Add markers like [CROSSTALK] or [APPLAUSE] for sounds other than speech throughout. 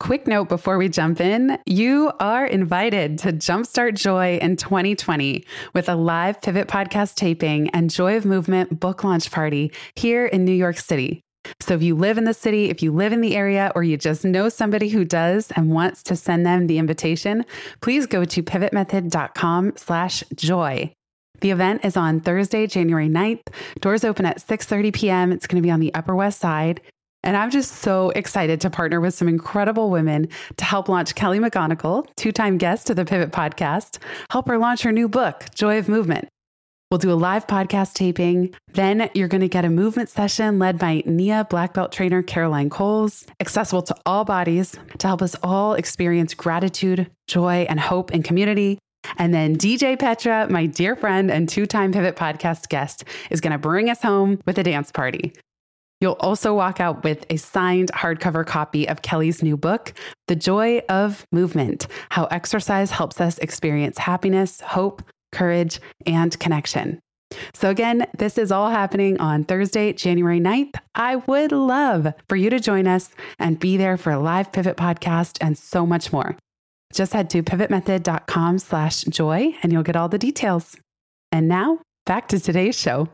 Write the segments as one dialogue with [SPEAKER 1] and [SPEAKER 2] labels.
[SPEAKER 1] Quick note before we jump in you are invited to Jumpstart Joy in 2020 with a live Pivot podcast taping and Joy of Movement book launch party here in New York City. So if you live in the city, if you live in the area, or you just know somebody who does and wants to send them the invitation, please go to pivotmethod.com slash joy. The event is on Thursday, January 9th. Doors open at 6:30 p.m. It's going to be on the Upper West Side. And I'm just so excited to partner with some incredible women to help launch Kelly McGonigal, two time guest of the Pivot podcast, help her launch her new book, Joy of Movement. We'll do a live podcast taping. Then you're going to get a movement session led by NIA black belt trainer Caroline Coles, accessible to all bodies to help us all experience gratitude, joy, and hope in community. And then DJ Petra, my dear friend and two time Pivot podcast guest, is going to bring us home with a dance party. You'll also walk out with a signed hardcover copy of Kelly's new book, The Joy of Movement How Exercise Helps Us Experience Happiness, Hope, Courage, and Connection. So, again, this is all happening on Thursday, January 9th. I would love for you to join us and be there for a live pivot podcast and so much more. Just head to pivotmethod.com slash joy and you'll get all the details. And now back to today's show.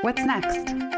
[SPEAKER 1] What's next?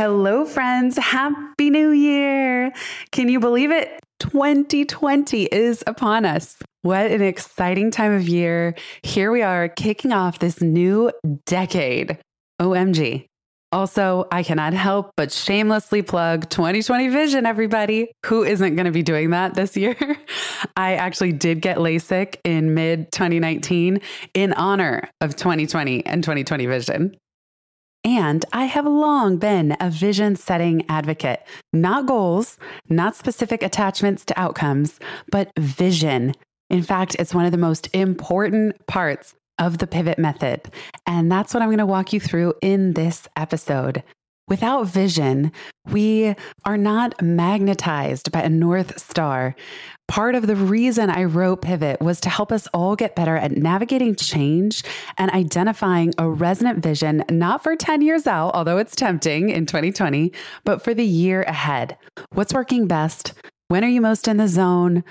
[SPEAKER 1] Hello, friends. Happy New Year. Can you believe it? 2020 is upon us. What an exciting time of year. Here we are kicking off this new decade. OMG. Also, I cannot help but shamelessly plug 2020 Vision, everybody. Who isn't going to be doing that this year? [LAUGHS] I actually did get LASIK in mid 2019 in honor of 2020 and 2020 Vision. And I have long been a vision setting advocate, not goals, not specific attachments to outcomes, but vision. In fact, it's one of the most important parts of the pivot method. And that's what I'm going to walk you through in this episode. Without vision, we are not magnetized by a North Star. Part of the reason I wrote Pivot was to help us all get better at navigating change and identifying a resonant vision, not for 10 years out, although it's tempting in 2020, but for the year ahead. What's working best? When are you most in the zone?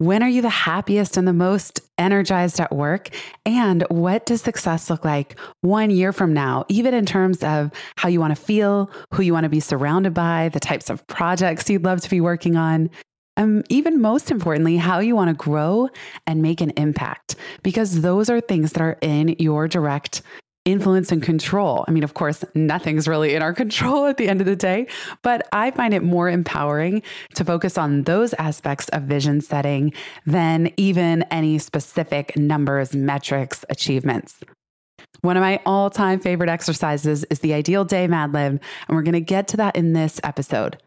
[SPEAKER 1] When are you the happiest and the most energized at work? And what does success look like one year from now, even in terms of how you want to feel, who you want to be surrounded by, the types of projects you'd love to be working on? And even most importantly, how you want to grow and make an impact, because those are things that are in your direct influence and control. I mean, of course, nothing's really in our [LAUGHS] control at the end of the day, but I find it more empowering to focus on those aspects of vision setting than even any specific numbers, metrics, achievements. One of my all time favorite exercises is the ideal day Mad Lib, and we're going to get to that in this episode.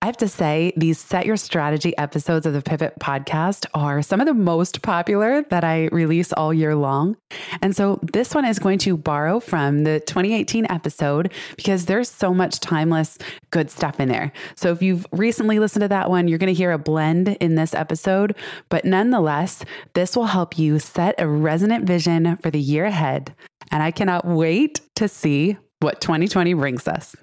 [SPEAKER 1] I have to say, these Set Your Strategy episodes of the Pivot podcast are some of the most popular that I release all year long. And so this one is going to borrow from the 2018 episode because there's so much timeless good stuff in there. So if you've recently listened to that one, you're going to hear a blend in this episode. But nonetheless, this will help you set a resonant vision for the year ahead. And I cannot wait to see what 2020 brings us.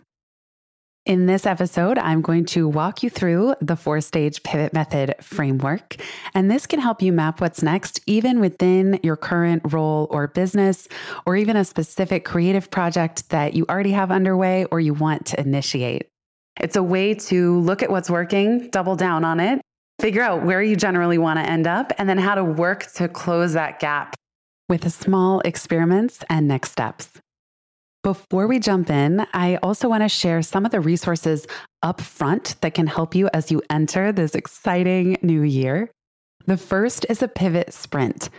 [SPEAKER 1] In this episode, I'm going to walk you through the four stage pivot method framework. And this can help you map what's next, even within your current role or business, or even a specific creative project that you already have underway or you want to initiate. It's a way to look at what's working, double down on it, figure out where you generally want to end up, and then how to work to close that gap with small experiments and next steps. Before we jump in, I also want to share some of the resources up front that can help you as you enter this exciting new year. The first is a pivot sprint.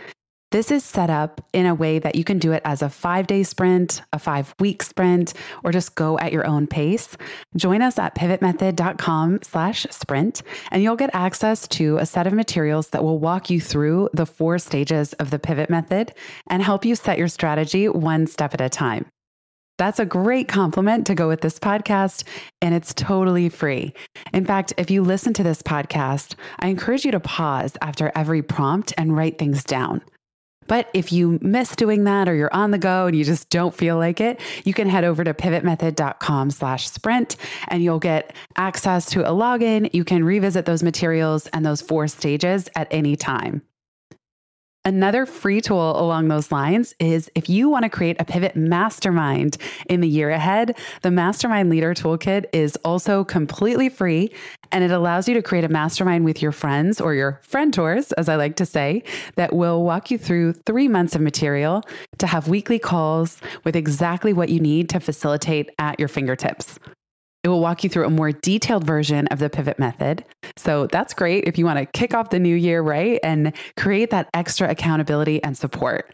[SPEAKER 1] This is set up in a way that you can do it as a five day sprint, a five week sprint, or just go at your own pace. Join us at pivotmethod.com slash sprint, and you'll get access to a set of materials that will walk you through the four stages of the pivot method and help you set your strategy one step at a time. That's a great compliment to go with this podcast, and it's totally free. In fact, if you listen to this podcast, I encourage you to pause after every prompt and write things down. But if you miss doing that or you're on the go and you just don't feel like it, you can head over to pivotmethod.com slash sprint and you'll get access to a login. You can revisit those materials and those four stages at any time. Another free tool along those lines is if you want to create a pivot mastermind in the year ahead, the Mastermind Leader Toolkit is also completely free and it allows you to create a mastermind with your friends or your friendtors, as I like to say, that will walk you through three months of material to have weekly calls with exactly what you need to facilitate at your fingertips. It will walk you through a more detailed version of the pivot method. So that's great if you want to kick off the new year right and create that extra accountability and support.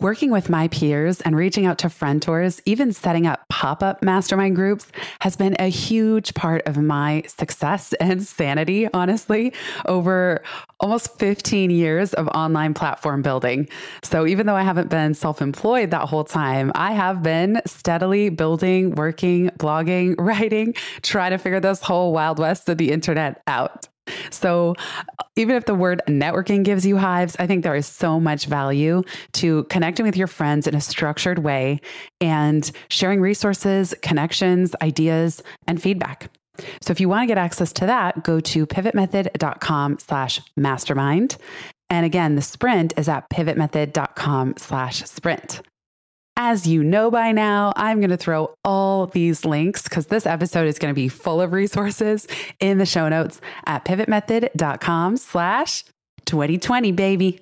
[SPEAKER 1] Working with my peers and reaching out to friendtors, even setting up pop up mastermind groups, has been a huge part of my success [LAUGHS] and sanity, honestly, over almost 15 years of online platform building. So, even though I haven't been self employed that whole time, I have been steadily building, working, blogging, [LAUGHS] writing, trying to figure this whole wild west of the internet out. So, even if the word networking gives you hives, I think there is so much value to connecting with your friends in a structured way and sharing resources, connections, ideas, and feedback. So if you want to get access to that, go to pivotmethod.com slash mastermind. And again, the sprint is at pivotmethod.com slash sprint. As you know by now, I'm going to throw all these links because this episode is going to be full of resources in the show notes at pivotmethod.com slash 2020, baby.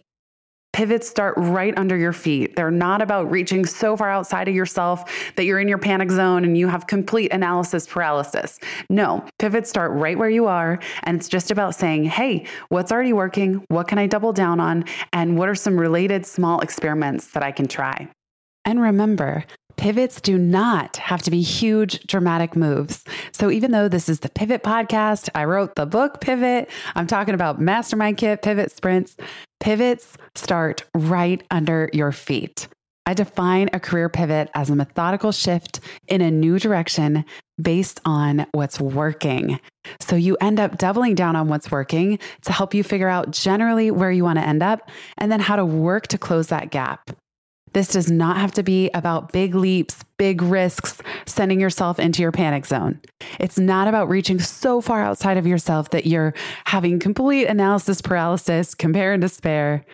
[SPEAKER 1] Pivots start right under your feet. They're not about reaching so far outside of yourself that you're in your panic zone and you have complete analysis paralysis. No, pivots start right where you are. And it's just about saying, hey, what's already working? What can I double down on? And what are some related small experiments that I can try? And remember, pivots do not have to be huge, dramatic moves. So even though this is the Pivot podcast, I wrote the book Pivot, I'm talking about Mastermind Kit, Pivot Sprints. Pivots start right under your feet. I define a career pivot as a methodical shift in a new direction based on what's working. So you end up doubling down on what's working to help you figure out generally where you want to end up and then how to work to close that gap. This does not have to be about big leaps, big risks, sending yourself into your panic zone. It's not about reaching so far outside of yourself that you're having complete analysis paralysis, compare and despair.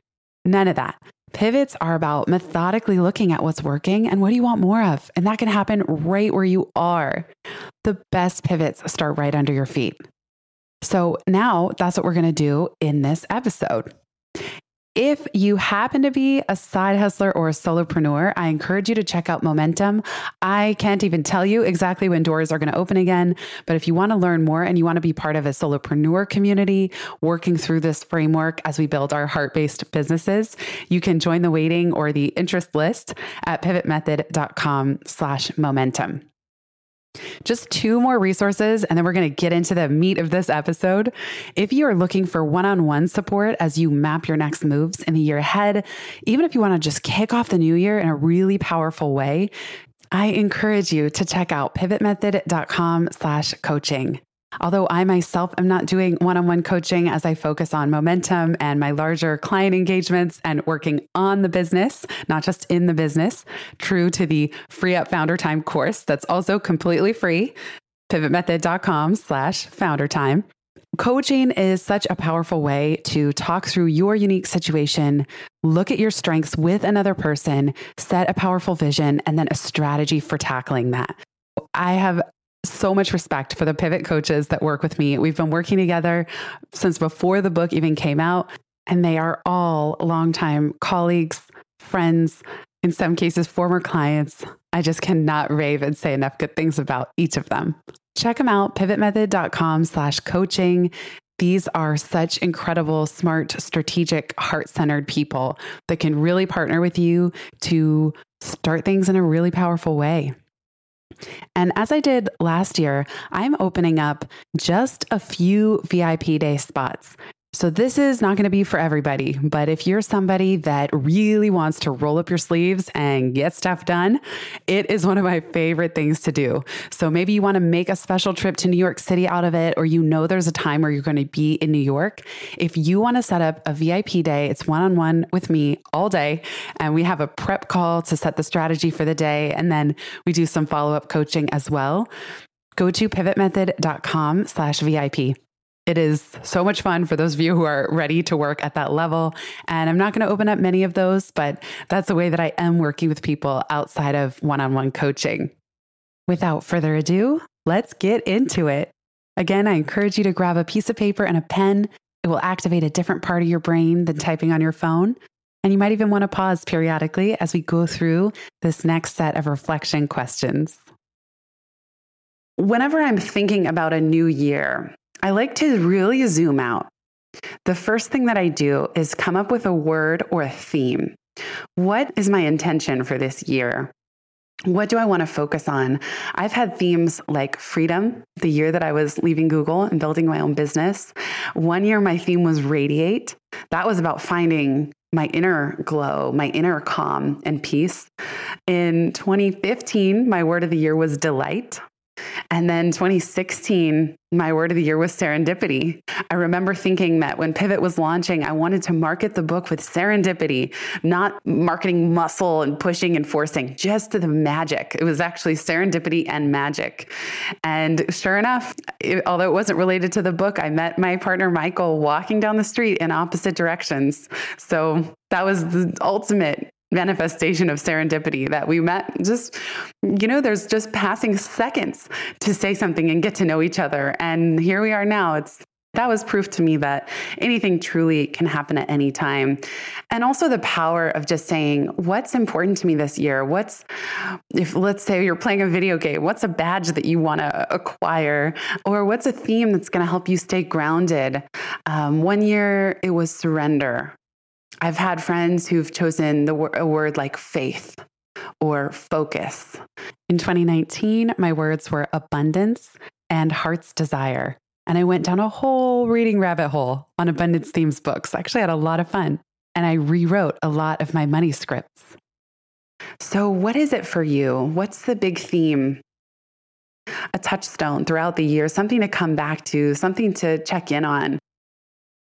[SPEAKER 1] None of that. Pivots are about methodically looking at what's working and what do you want more of. And that can happen right where you are. The best pivots start right under your feet. So now that's what we're going to do in this episode. If you happen to be a side hustler or a solopreneur, I encourage you to check out Momentum. I can't even tell you exactly when doors are going to open again, but if you want to learn more and you want to be part of a solopreneur community working through this framework as we build our heart-based businesses, you can join the waiting or the interest list at pivotmethod.com slash momentum. Just two more resources, and then we're going to get into the meat of this episode. If you are looking for one on one support as you map your next moves in the year ahead, even if you want to just kick off the new year in a really powerful way, I encourage you to check out pivotmethod.com slash coaching. Although I myself am not doing one on one coaching as I focus on momentum and my larger client engagements and working on the business, not just in the business, true to the Free Up Founder Time course that's also completely free, pivotmethod.com slash founder time. Coaching is such a powerful way to talk through your unique situation, look at your strengths with another person, set a powerful vision, and then a strategy for tackling that. I have so much respect for the pivot coaches that work with me. We've been working together since before the book even came out, and they are all longtime colleagues, friends, in some cases, former clients. I just cannot rave and say enough good things about each of them. Check them out, pivotmethod.com slash coaching. These are such incredible, smart, strategic, heart centered people that can really partner with you to start things in a really powerful way. And as I did last year, I'm opening up just a few VIP day spots. So, this is not going to be for everybody, but if you're somebody that really wants to roll up your sleeves and get stuff done, it is one of my favorite things to do. So, maybe you want to make a special trip to New York City out of it, or you know there's a time where you're going to be in New York. If you want to set up a VIP day, it's one on one with me all day, and we have a prep call to set the strategy for the day, and then we do some follow up coaching as well. Go to pivotmethod.com slash VIP. It is so much fun for those of you who are ready to work at that level. And I'm not going to open up many of those, but that's the way that I am working with people outside of one on one coaching. Without further ado, let's get into it. Again, I encourage you to grab a piece of paper and a pen. It will activate a different part of your brain than typing on your phone. And you might even want to pause periodically as we go through this next set of reflection questions. Whenever I'm thinking about a new year, I like to really zoom out. The first thing that I do is come up with a word or a theme. What is my intention for this year? What do I want to focus on? I've had themes like freedom, the year that I was leaving Google and building my own business. One year, my theme was radiate. That was about finding my inner glow, my inner calm and peace. In 2015, my word of the year was delight. And then 2016, my word of the year was serendipity. I remember thinking that when Pivot was launching, I wanted to market the book with serendipity, not marketing muscle and pushing and forcing, just the magic. It was actually serendipity and magic. And sure enough, it, although it wasn't related to the book, I met my partner Michael walking down the street in opposite directions. So that was the ultimate manifestation of serendipity that we met just you know there's just passing seconds to say something and get to know each other. And here we are now. It's that was proof to me that anything truly can happen at any time. And also the power of just saying what's important to me this year? What's if let's say you're playing a video game what's a badge that you want to acquire? Or what's a theme that's going to help you stay grounded? Um, one year it was surrender I've had friends who've chosen the a word like faith or focus. In 2019, my words were abundance and heart's desire. And I went down a whole reading rabbit hole on abundance themes books. I actually had a lot of fun. And I rewrote a lot of my money scripts. So, what is it for you? What's the big theme? A touchstone throughout the year, something to come back to, something to check in on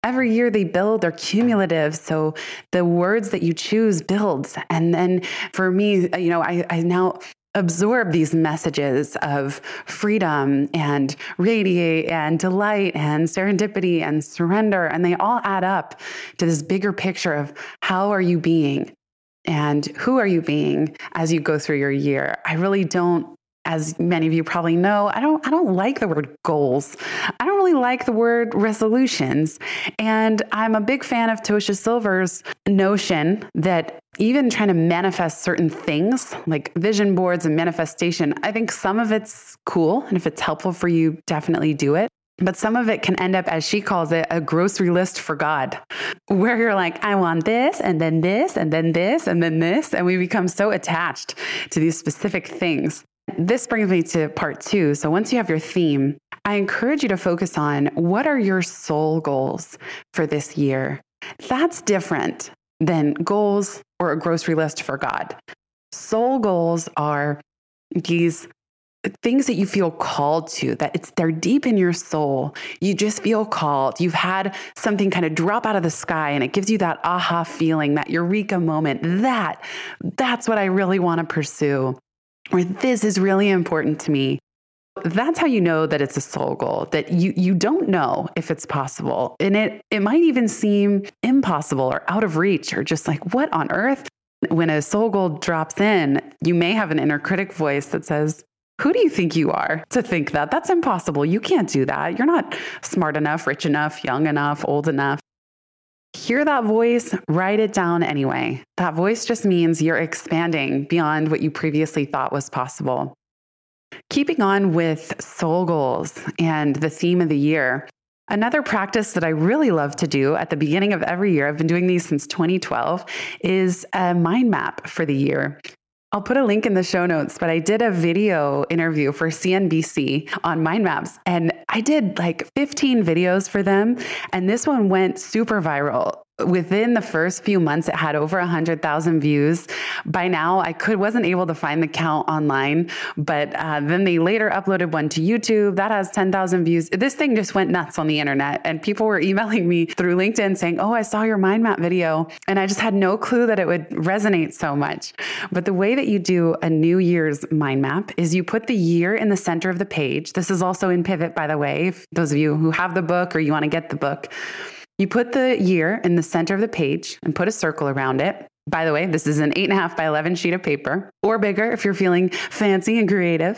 [SPEAKER 1] every year they build they're cumulative so the words that you choose builds. And then for me you know i, I now absorb these messages of freedom and radiate and delight and serendipity and surrender and they all add up to this bigger picture of how are you being and who are you being as you go through your year. I really don't as many of you probably know, I don't I don't like the word goals. I don't really like the word resolutions. And I'm a big fan of Tosha Silver's notion that even trying to manifest certain things like vision boards and manifestation, I think some of it's cool and if it's helpful for you, definitely do it. But some of it can end up, as she calls it, a grocery list for God, where you're like, I want this, and then this, and then this, and then this. And we become so attached to these specific things. This brings me to part two. So once you have your theme, I encourage you to focus on what are your soul goals for this year. That's different than goals or a grocery list for God. Soul goals are these things that you feel called to that it's they're deep in your soul you just feel called you've had something kind of drop out of the sky and it gives you that aha feeling that eureka moment that that's what i really want to pursue or this is really important to me. That's how you know that it's a soul goal, that you, you don't know if it's possible. And it, it might even seem impossible or out of reach or just like, what on earth? When a soul goal drops in, you may have an inner critic voice that says, who do you think you are to think that? That's impossible. You can't do that. You're not smart enough, rich enough, young enough, old enough. Hear that voice, write it down anyway. That voice just means you're expanding beyond what you previously thought was possible. Keeping on with soul goals and the theme of the year, Another practice that I really love to do at the beginning of every year, I've been doing these since 2012, is a mind map for the year. I'll put a link in the show notes, but I did a video interview for CNBC on mind maps and I did like 15 videos for them. And this one went super viral within the first few months it had over 100000 views. By now i could wasn't able to find the count online but uh, then they later uploaded one to youtube. That has 10000 views. This thing just went nuts on the internet and people were [LAUGHS] emailing me through linkedin saying oh i saw your mind map video and i just had no clue that it would resonate so much. But the way that you do a new year's mind map is you put the year in the center of the page. This is also in pivot by the way those of you who have the book or you want to get the book you put the year in the center of the page and put a circle around it. By the way, this is an eight and a half by 11 sheet of paper or bigger if you're feeling fancy and creative.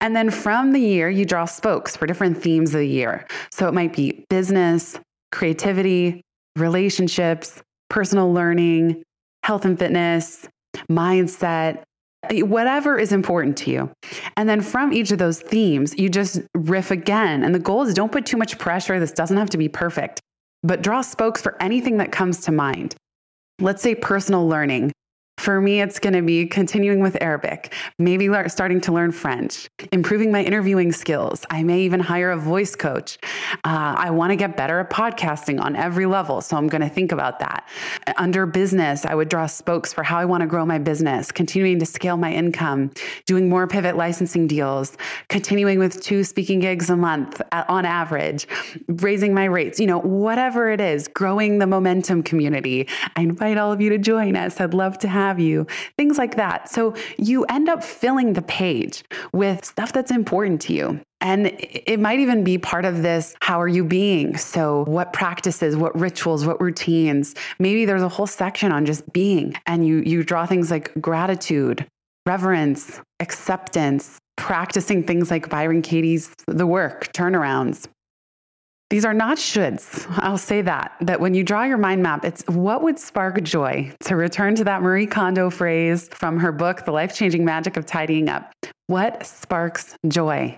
[SPEAKER 1] And then from the year, you draw spokes for different themes of the year. So it might be business, creativity, relationships, personal learning, health and fitness, mindset, whatever is important to you. And then from each of those themes, you just riff again. And the goal is don't put too much pressure. This doesn't have to be perfect but draw spokes for anything that comes to mind. Let's say personal learning. For me, it's going to be continuing with Arabic, maybe starting to learn French, improving my interviewing skills. I may even hire a voice coach. Uh, I want to get better at podcasting on every level. So I'm going to think about that. Under business, I would draw spokes for how I want to grow my business, continuing to scale my income, doing more pivot licensing deals, continuing with two speaking gigs a month on average, raising my rates, you know, whatever it is, growing the momentum community. I invite all of you to join us. I'd love to have have you, things like that. So you end up filling the page with stuff that's important to you. And it might even be part of this how are you being? So, what practices, what rituals, what routines? Maybe there's a whole section on just being, and you, you draw things like gratitude, reverence, acceptance, practicing things like Byron Katie's The Work, turnarounds, these are not shoulds. I'll say that. That when you draw your mind map, it's what would spark joy? To return to that Marie Kondo phrase from her book, The Life Changing Magic of Tidying Up. What sparks joy?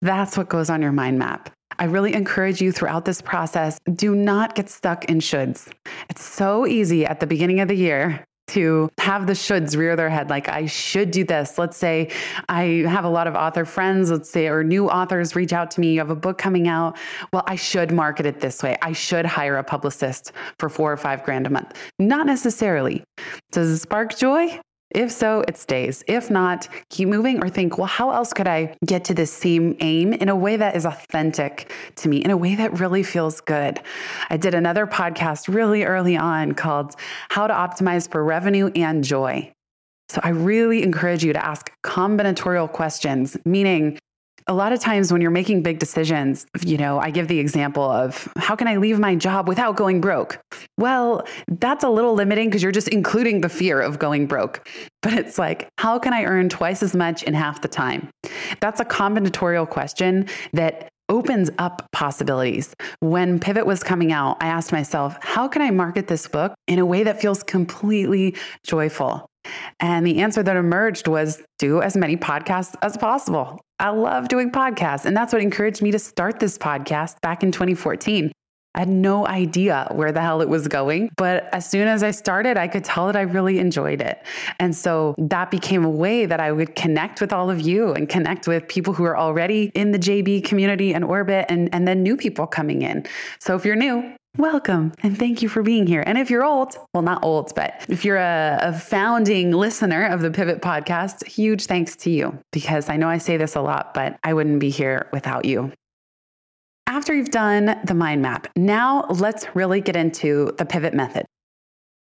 [SPEAKER 1] That's what goes on your mind map. I really encourage you throughout this process, do not get stuck in shoulds. It's so easy at the beginning of the year to have the shoulds rear their head like i should do this. Let's say i have a lot of author friends let's say or new authors reach out to me you have a book coming out. Well i should market it this way. I should hire a publicist for four or five grand a month. Not necessarily. Does it spark joy if so, it stays. If not, keep moving or think, well, how else could I get to this same aim in a way that is authentic to me, in a way that really feels good? I did another podcast really early on called How to Optimize for Revenue and Joy. So I really encourage you to ask combinatorial questions, meaning a lot of times when you're making big decisions, you know, I give the example of how can I leave my job without going broke? Well, that's a little limiting because you're just including the fear of going broke. But it's like, how can I earn twice as much in half the time? That's a combinatorial question that opens up possibilities. When Pivot was coming out, I asked myself, how can I market this book in a way that feels completely joyful? And the answer that emerged was do as many podcasts as possible. I love doing podcasts. And that's what encouraged me to start this podcast back in 2014. I had no idea where the hell it was going. But as soon as I started, I could tell that I really enjoyed it. And so that became a way that I would connect with all of you and connect with people who are already in the JB community and orbit and, and then new people coming in. So if you're new, welcome and thank you for being here. And if you're old, well, not old, but if you're a, a, founding listener of the Pivot podcast, huge thanks to you because I know I say this a lot, but I wouldn't be here without you. After you've done the mind map, now let's really get into the pivot method.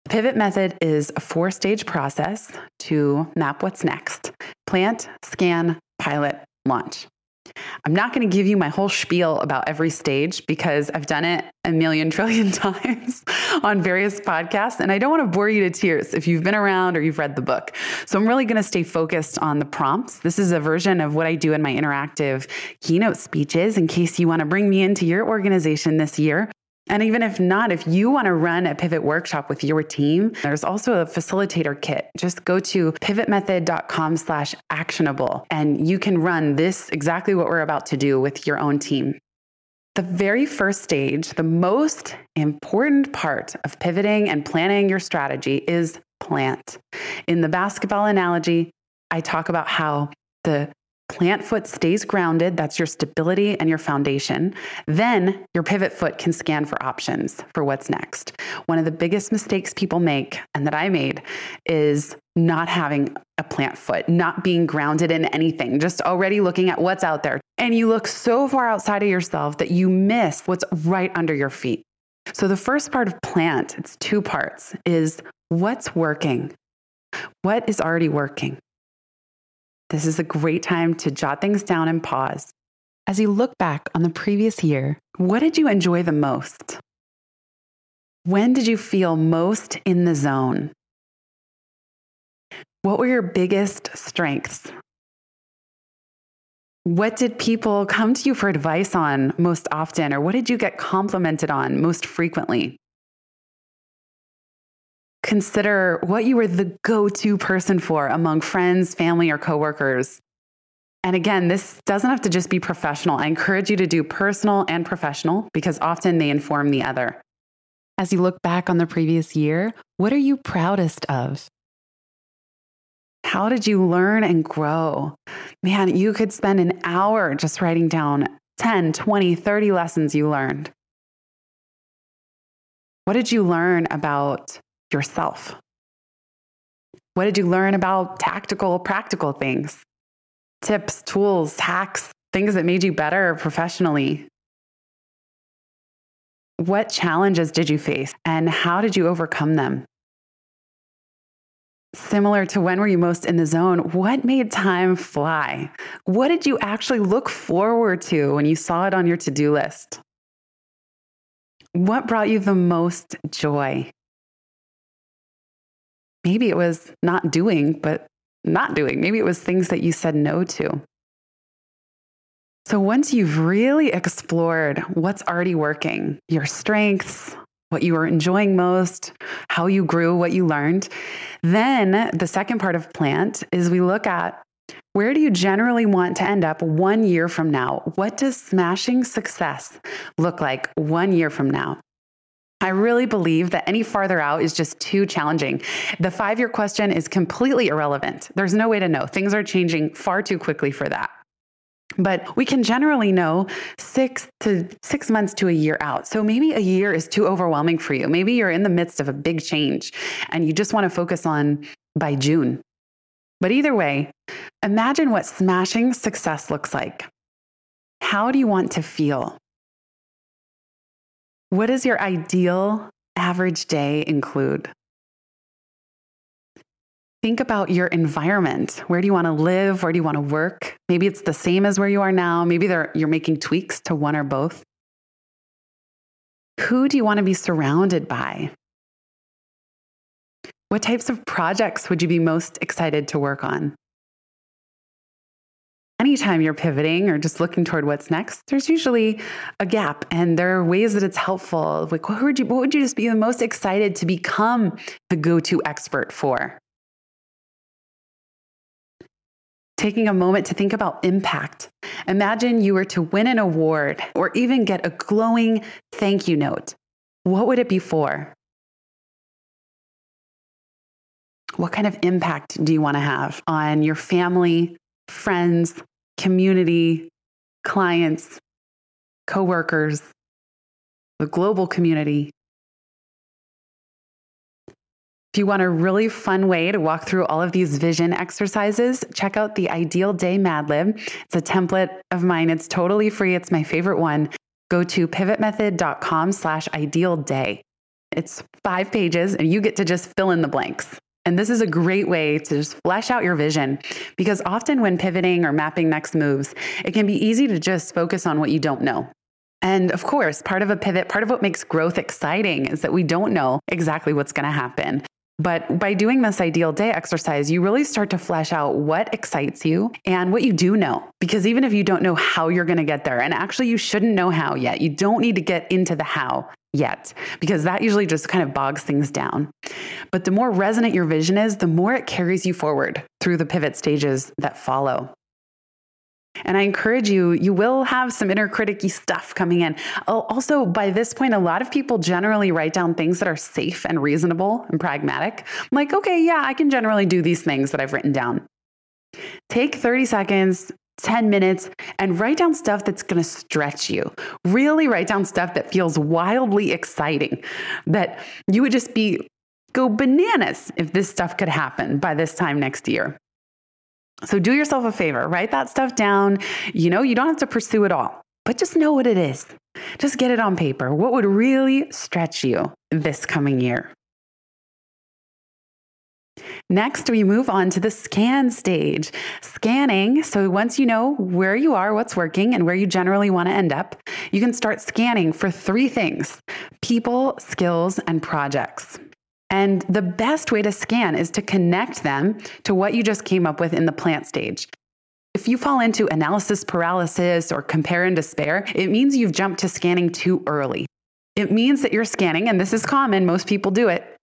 [SPEAKER 1] The pivot method is a four stage process to map what's next plant, scan, pilot, launch. I'm not going to give you my whole spiel about every stage because I've done it a million [LAUGHS] trillion times on various podcasts. And I don't want to bore you to tears if you've been around or you've read the book. So I'm really going to stay focused on the prompts. This is a version of what I do in my interactive keynote speeches in case you want to bring me into your organization this year. And even if not, if you want to run a pivot workshop with your team, there's also a facilitator kit. Just go to pivotmethod.com slash actionable and you can run this exactly what we're about to do with your own team. The very first stage, the most important part of pivoting and planning your strategy is plant. In the basketball analogy, I talk about how the plant foot stays grounded. That's your stability and your foundation. Then your pivot foot can scan for options for what's next. One of the biggest mistakes people make, and that I made, is not having a plant foot, not being grounded in anything, just already looking at what's out there. And you look so far outside of yourself that you miss what's right under your feet. So the first part of plant, it's two parts, is what's working? What is already working? This is a great time to jot things down and pause. As you look back on the previous year, what did you enjoy the most? When did you feel most in the zone? What were your biggest strengths? What did people come to you for advice on most often, or what did you get complimented on most frequently? Consider what you were the go to person for among friends, family, or coworkers. And again, this doesn't have to just be professional. I encourage you to do personal and professional because often they inform the other. As you look back on the previous year, what are you proudest of? How did you learn and grow? Man, you could spend an hour just writing down 10, 20, 30 lessons you learned. What did you learn about yourself? What did you learn about tactical, practical things? Tips, tools, hacks, things that made you better professionally? What challenges did you face and how did you overcome them? Similar to when were you most in the zone? What made time fly? What did you actually look forward to when you saw it on your to do list? What brought you the most joy? Maybe it was not doing, but not doing. Maybe it was things that you said no to. So once you've really explored what's already working, your strengths, what you were enjoying most, how you grew, what you learned, then the second part of plant is we look at where do you generally want to end up one year from now? What does smashing success look like one year from now? I really believe that any farther out is just too challenging. The five year question is completely irrelevant. There's no way to know. Things are changing far too quickly for that. But we can generally know six to six months to a year out. So maybe a year is too overwhelming for you. Maybe you're in the midst of a big change and you just want to focus on by June. But either way, imagine what smashing success looks like. How do you want to feel? What does your ideal average day include? Think about your environment. Where do you want to live? Where do you want to work? Maybe it's the same as where you are now. Maybe you're making tweaks to one or both. Who do you want to be surrounded by? What types of projects would you be most excited to work on? Anytime you're pivoting or just looking toward what's next, there's usually a gap. And there are ways that it's helpful. Like, what would you, what would you just be the most excited to become the go to expert for? Taking a moment to think about impact. Imagine you were to win an award or even get a glowing thank you note. What would it be for? What kind of impact do you want to have on your family, friends, community, clients, coworkers, the global community. If you want a really fun way to walk through all of these vision exercises, check out the Ideal Day Mad Lib. It's a template of mine. It's totally free. It's my favorite one. Go to pivotmethod.com slash ideal day. It's five pages and you get to just fill in the blanks. And this is a great way to just flesh out your vision because often when pivoting or mapping next moves, it can be easy to just focus on what you don't know. And of course, part of a pivot, part of what makes growth exciting is that we don't know exactly what's going to happen. But by doing this ideal day exercise, you really start to flesh out what excites you and what you do know. Because even if you don't know how you're going to get there, and actually you shouldn't know how yet, you don't need to get into the how yet, because that usually just kind of bogs things down. But the more resonant your vision is, the more it carries you forward through the pivot stages that follow. And I encourage you, you will have some inner criticky stuff coming in. Also, by this point, a lot of people generally write down things that are safe and reasonable and pragmatic. I'm like, okay, yeah, I can generally do these things that I've written down. Take 30 seconds, 10 minutes and write down stuff that's going to stretch you. Really write down stuff that feels wildly exciting, that you would just be go bananas if this stuff could happen by this time next year. So do yourself a favor, write that stuff down. You know, you don't have to pursue it all, but just know what it is. Just get it on paper. What would really stretch you this coming year? Next, we move on to the scan stage. Scanning, so once you know where you are, what's working, and where you generally want to end up, you can start scanning for three things people, skills, and projects. And the best way to scan is to connect them to what you just came up with in the plant stage. If you fall into analysis paralysis or compare and despair, it means you've jumped to scanning too early. It means that you're scanning, and this is common, most people do it,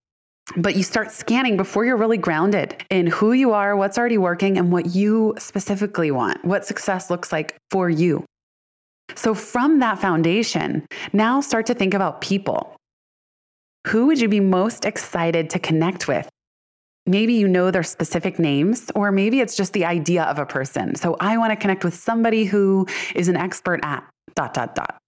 [SPEAKER 1] but you start scanning before you're really grounded in who you are, what's already working, and what you specifically want, what success looks like for you. So, from that foundation, now start to think about people. Who would you be most excited to connect with? Maybe you know their specific names, or maybe it's just the idea of a person. So, I want to connect with somebody who is an expert at dot, dot, dot.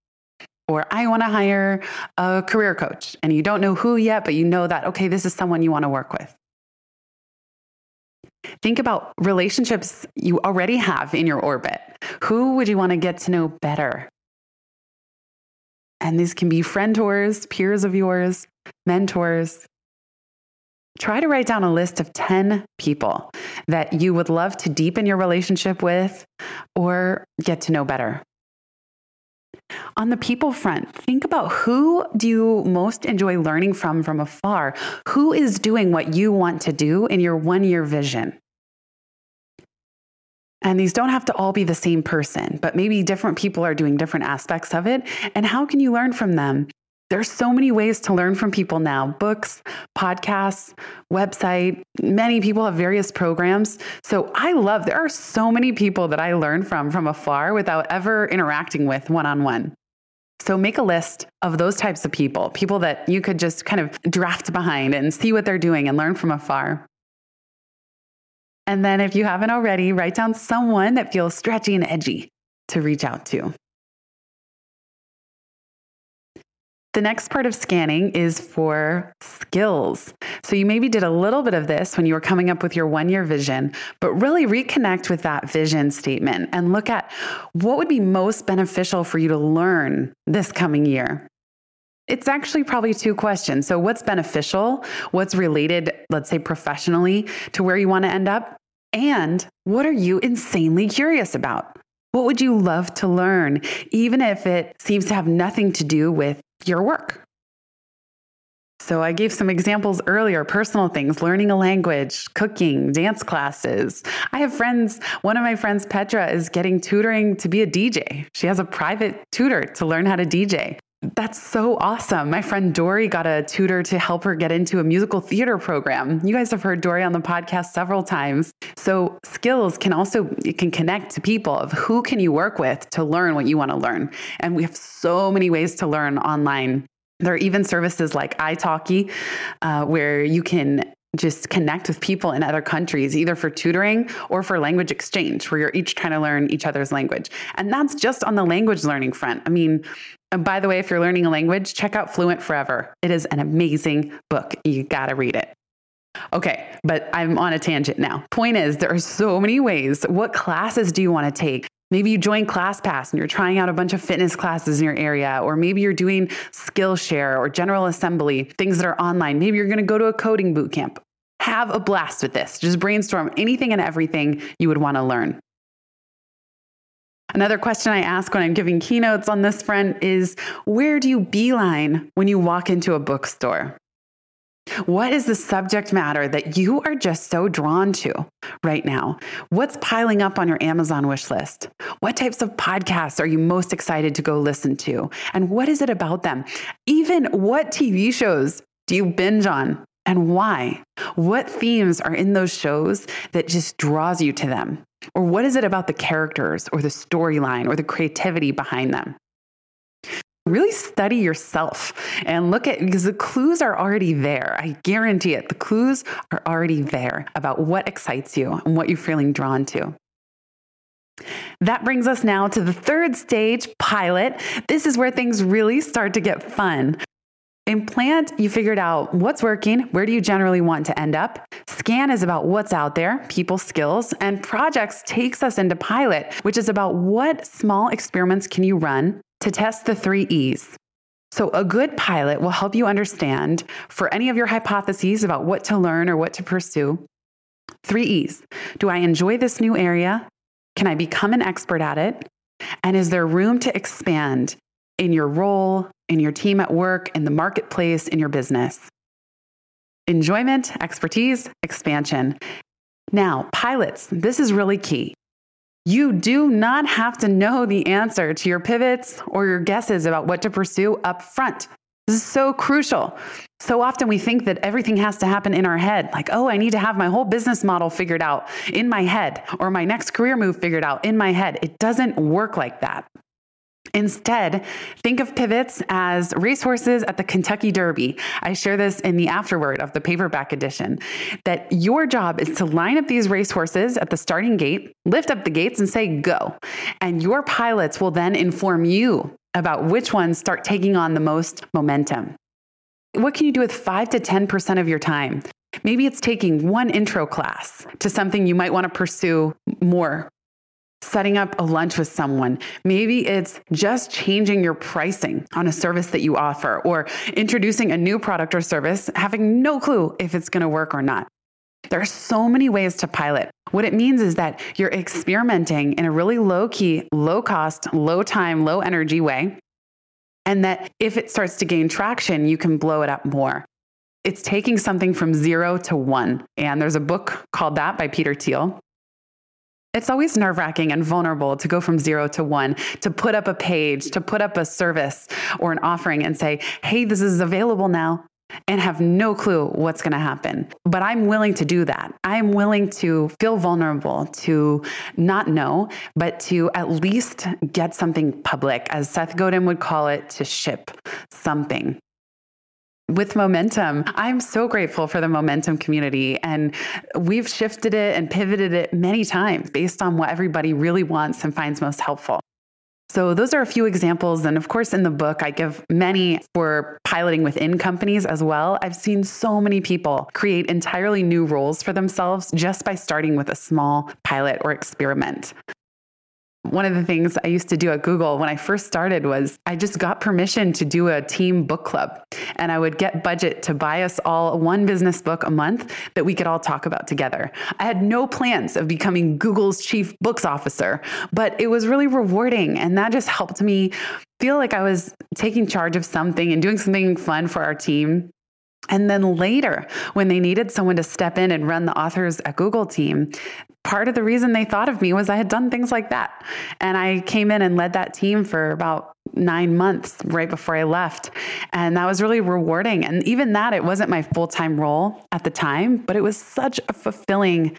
[SPEAKER 1] Or I want to hire a career coach and you don't know who yet, but you know that, okay, this is someone you want to work with. Think about relationships you already have in your orbit. Who would you want to get to know better? And these can be friendtors, peers of yours, mentors. Try to write down a list of 10 people that you would love to deepen your relationship with or get to know better. On the people front, think about who do you most enjoy learning from from afar? Who is doing what you want to do in your one year vision? And these don't have to all be the same person, but maybe different people are doing different aspects of it. And how can you learn from them? There's so many ways to learn from people now books, podcasts, website. Many people have various programs. So I love, there are so many people that I learn from from afar without ever interacting with one on one. So make a list of those types of people, people that you could just kind of draft behind and see what they're doing and learn from afar. And then if you haven't already, write down someone that feels stretchy and edgy to reach out to. The next part of scanning is for skills. So you maybe did a little bit of this when you were coming up with your one year vision, but really reconnect with that vision statement and look at what would be most beneficial for you to learn this coming year. It's actually probably two questions. So, what's beneficial? What's related, let's say professionally, to where you want to end up? And what are you insanely curious about? What would you love to learn, even if it seems to have nothing to do with your work. So, I gave some examples earlier personal things, learning a language, cooking, dance classes. I have friends, one of my friends, Petra, is getting tutoring to be a DJ. She has a private tutor to learn how to DJ. That's so awesome. My friend Dory got a tutor to help her get into a musical theater program. You guys have heard Dory on the podcast several times. So skills can also it can connect to people of who can you work with to learn what you want to learn. And we have so many ways to learn online. There are even services like italki, uh, where you can just connect with people in other countries, either for tutoring or for language exchange, where you're each trying to learn each other's language. And that's just on the language learning front. I mean, and by the way, if you're learning a language, check out Fluent Forever. It is an amazing book. You got to read it. Okay, but I'm on a tangent now. Point is, there are so many ways. What classes do you want to take? Maybe you join ClassPass and you're trying out a bunch of fitness classes in your area, or maybe you're doing Skillshare or General Assembly, things that are online. Maybe you're going to go to a coding boot camp. Have a blast with this. Just brainstorm anything and everything you would want to learn. Another question I ask when I'm giving keynotes on this front is where do you beeline when you walk into a bookstore? What is the subject matter that you are just so drawn to right now? What's piling up on your Amazon wish list? What types of podcasts are you most excited to go listen to? And what is it about them? Even what TV shows do you binge on and why? What themes are in those shows that just draws you to them? Or what is it about the characters or the storyline or the creativity behind them? Really study yourself and look at because the clues are already there. I guarantee it. The clues are already there about what excites you and what you're feeling drawn to. That brings us now to the third stage, pilot. This is where things really start to get fun. In plant, you figured out what's working, where do you generally want to end up. Scan is about what's out there, people skills, and projects takes us into pilot, which is about what small experiments can you run to test the three E's. So, a good pilot will help you understand for any of your hypotheses about what to learn or what to pursue. Three E's Do I enjoy this new area? Can I become an expert at it? And is there room to expand in your role, in your team at work, in the marketplace, in your business? Enjoyment, expertise, expansion. Now, pilots, this is really key. You do not have to know the answer to your pivots or your guesses about what to pursue up front. This is so crucial. So often we think that everything has to happen in our head. Like, oh, I need to have my whole business model figured out in my head or my next career move figured out in my head. It doesn't work like that. Instead, think of pivots as racehorses at the Kentucky Derby. I share this in the afterword of the paperback edition that your job is to line up these racehorses at the starting gate, lift up the gates, and say, go. And your pilots will then inform you about which ones start taking on the most momentum. What can you do with 5 to 10% of your time? Maybe it's taking one intro class to something you might want to pursue more. Setting up a lunch with someone. Maybe it's just changing your pricing on a service that you offer or introducing a new product or service, having no clue if it's going to work or not. There are so many ways to pilot. What it means is that you're experimenting in a really low key, low cost, low time, low energy way. And that if it starts to gain traction, you can blow it up more. It's taking something from zero to one. And there's a book called that by Peter Thiel. It's always nerve wracking and vulnerable to go from zero to one, to put up a page, to put up a service or an offering and say, hey, this is available now and have no clue what's going to happen. But I'm willing to do that. I'm willing to feel vulnerable, to not know, but to at least get something public, as Seth Godin would call it, to ship something with momentum. I'm so grateful for the momentum community. And we've shifted it and pivoted it many times based on what everybody really wants and finds most helpful. So, those are a few examples. And of course, in the book, I give many for piloting within companies as well. I've seen so many people create entirely new roles for themselves just by starting with a small pilot or experiment. One of the things I used to do at Google when I first started was I just got permission to do a team book club. And I would get budget to buy us all one business book a month that we could all talk about together. I had no plans of becoming Google's chief books officer, but it was really rewarding. And that just helped me feel like I was taking charge of something and doing something fun for our team. And then later, when they needed someone to step in and run the authors at Google team, part of the reason they thought of me was I had done things like that. And I came in and led that team for about nine months right before I left. And that was really rewarding. And even that, it wasn't my full time role at the time, but it was such a fulfilling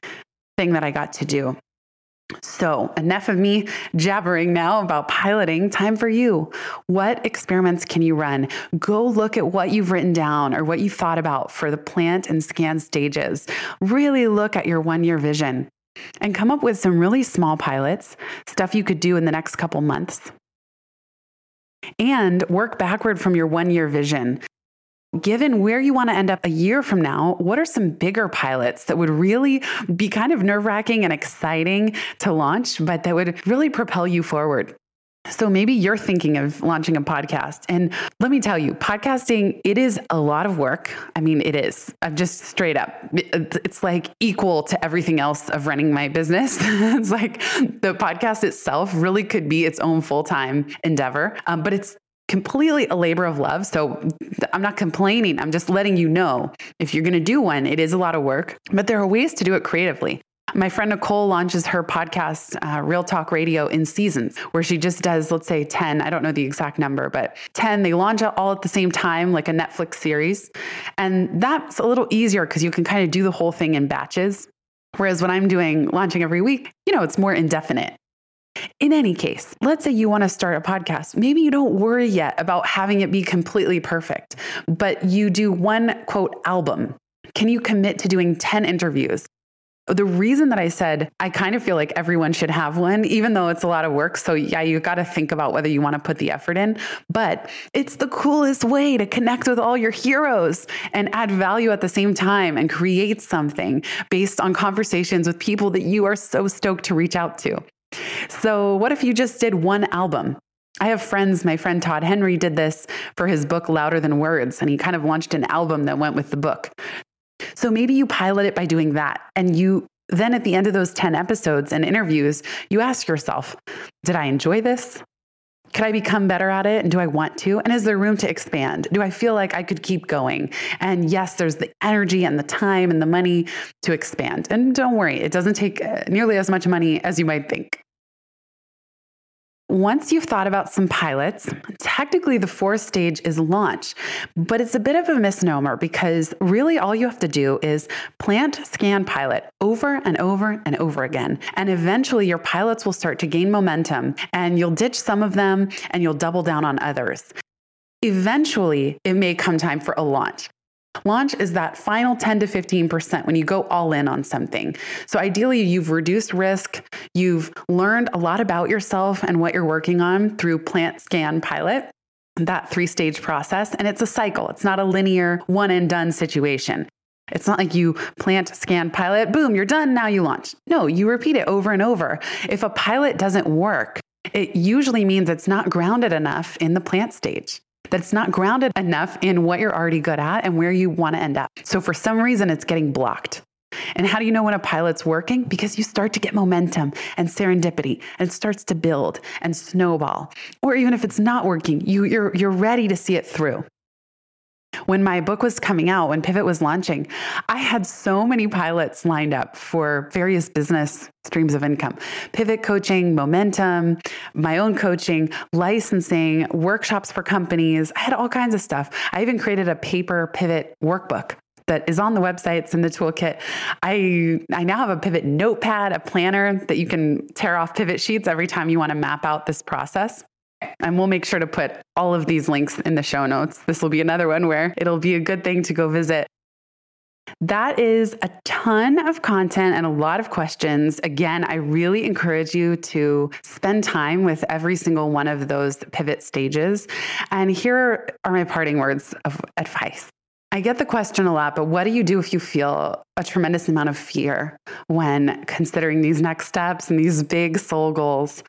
[SPEAKER 1] thing that I got to do. So, enough of me jabbering now about piloting. Time for you. What experiments can you run? Go look at what you've written down or what you thought about for the plant and scan stages. Really look at your one year vision and come up with some really small pilots, stuff you could do in the next couple months. And work backward from your one year vision. Given where you want to end up a year from now, what are some bigger pilots that would really be kind of nerve wracking and exciting to launch, but that would really propel you forward? So maybe you're thinking of launching a podcast. And let me tell you, podcasting, it is a lot of work. I mean, it is. I'm just straight up. It's like equal to everything else of running my business. [LAUGHS] it's like the podcast itself really could be its own full time endeavor, um, but it's completely a labor of love. So I'm not complaining. I'm just letting you know if you're going to do one, it is a lot of work, but there are ways to do it creatively. My friend Nicole launches her podcast, uh, Real Talk Radio, in seasons, where she just does, let's say, 10, I don't know the exact number, but 10. They launch out all at the same time, like a Netflix series. And that's a little easier because you can kind of do the whole thing in batches. Whereas when I'm doing launching every week, you know, it's more indefinite. In any case, let's say you want to start a podcast. Maybe you don't worry yet about having it be completely perfect, but you do one quote album. Can you commit to doing 10 interviews? The reason that I said I kind of feel like everyone should have one, even though it's a lot of work. So, yeah, you got to think about whether you want to put the effort in, but it's the coolest way to connect with all your heroes and add value at the same time and create something based on conversations with people that you are so stoked to reach out to. So, what if you just did one album? I have friends, my friend Todd Henry did this for his book Louder Than Words, and he kind of launched an album that went with the book. So maybe you pilot it by doing that. And you then at the end of those 10 episodes and interviews, you ask yourself, did I enjoy this? Could I become better at it? And do I want to? And is there room to expand? Do I feel like I could keep going? And yes, there's the energy and the time and the money to expand. And don't worry, it doesn't take uh, nearly as much money as you might think once you've thought about some pilots, technically the fourth stage is launch, but it's a bit of a misnomer because really all you have to do is plant, scan, pilot over and over and over again. And eventually your pilots will start to gain momentum and you'll ditch some of them and you'll double down on others. Eventually, it may come time for a launch. Launch is that final 10 to 15% when you go all in on something. So, ideally, you've reduced risk, you've learned a lot about yourself and what you're working on through plant scan pilot, that three stage process. And it's a cycle, it's not a linear one and done situation. It's not like you plant, scan, pilot, boom, you're done, now you launch. No, you repeat it over and over. If a pilot doesn't work, it usually means it's not grounded enough in the plant stage that it's not grounded enough in what you're already good at and where you want to end up. So for some reason, it's getting blocked. And how do you know when a pilot's working? Because you start to get momentum and serendipity and it starts to build and snowball. Or even if it's not working, you, you're, you're ready to see it through. When my book was coming out, when Pivot was launching, I had so many pilots lined up for various business streams of income pivot coaching, momentum, my own coaching, licensing, workshops for companies. I had all kinds of stuff. I even created a paper pivot workbook that is on the website. It's in the toolkit. I I now have a pivot notepad, a planner that you can tear off pivot sheets every time you want to map out this process. And we'll make sure to put all of these links in the show notes. This will be another one where it'll be a good thing to go visit. That is a ton of content and a lot of questions. Again, I really encourage you to spend time with every single one of those pivot stages. And here are my parting words of advice. I get the question a lot, but what do you do if you feel a tremendous amount of fear when considering these next steps and these big soul goals?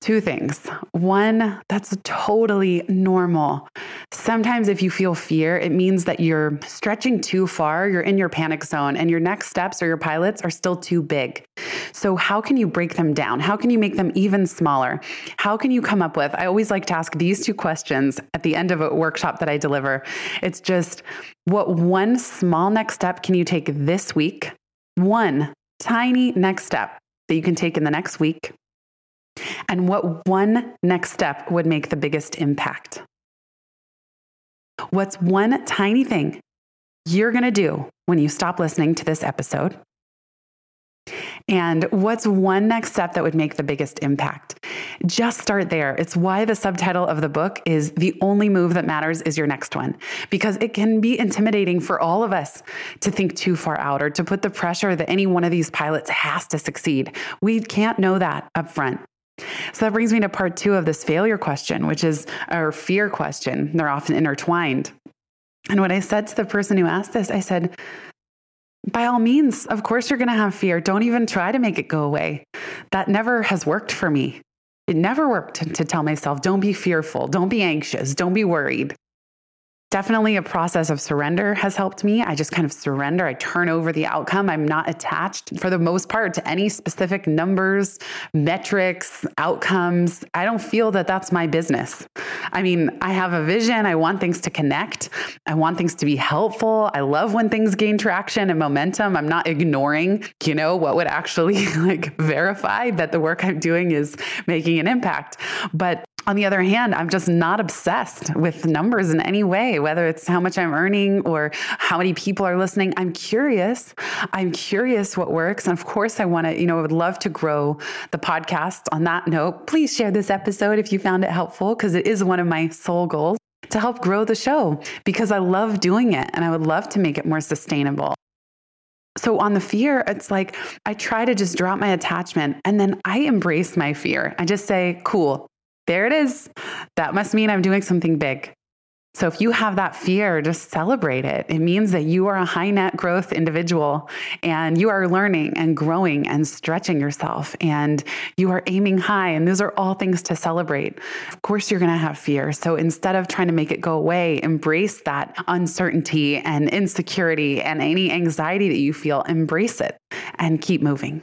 [SPEAKER 1] Two things. One, that's totally normal. Sometimes, if you feel fear, it means that you're stretching too far, you're in your panic zone, and your next steps or your pilots are still too big. So, how can you break them down? How can you make them even smaller? How can you come up with? I always like to ask these two questions at the end of a workshop that I deliver. It's just what one small next step can you take this week? One tiny next step that you can take in the next week and what one next step would make the biggest impact. What's one tiny thing you're going to do when you stop listening to this episode? And what's one next step that would make the biggest impact? Just start there. It's why the subtitle of the book is The Only Move That Matters is Your Next One, because it can be intimidating for all of us to think too far out or to put the pressure that any one of these pilots has to succeed. We can't know that up front. So that brings me to part two of this failure question, which is our fear question. They're often intertwined. And what I said to the person who asked this, I said, by all means, of course, you're going to have fear. Don't even try to make it go away. That never has worked for me. It never worked to tell myself, don't be fearful, don't be anxious, don't be worried. Definitely a process of surrender has helped me. I just kind of surrender. I turn over the outcome. I'm not attached for the most part to any specific numbers, metrics, outcomes. I don't feel that that's my business. I mean, I have a vision. I want things to connect. I want things to be helpful. I love when things gain traction and momentum. I'm not ignoring, you know, what would actually [LAUGHS] like verify that the work I'm doing is making an impact. But On the other hand, I'm just not obsessed with numbers in any way, whether it's how much I'm earning or how many people are listening. I'm curious. I'm curious what works. And of course, I want to, you know, I would love to grow the podcast. On that note, please share this episode if you found it helpful, because it is one of my soul goals to help grow the show because I love doing it and I would love to make it more sustainable. So, on the fear, it's like I try to just drop my attachment and then I embrace my fear. I just say, cool, there it is. That must mean I'm doing something big. So if you have that fear, just celebrate it. It means that you are a high net growth individual and you are learning and growing and stretching yourself and you are aiming high. And those are all things to celebrate. Of course, you're going to have fear. So instead of trying to make it go away, embrace that uncertainty and insecurity and any anxiety that you feel, embrace it and keep moving.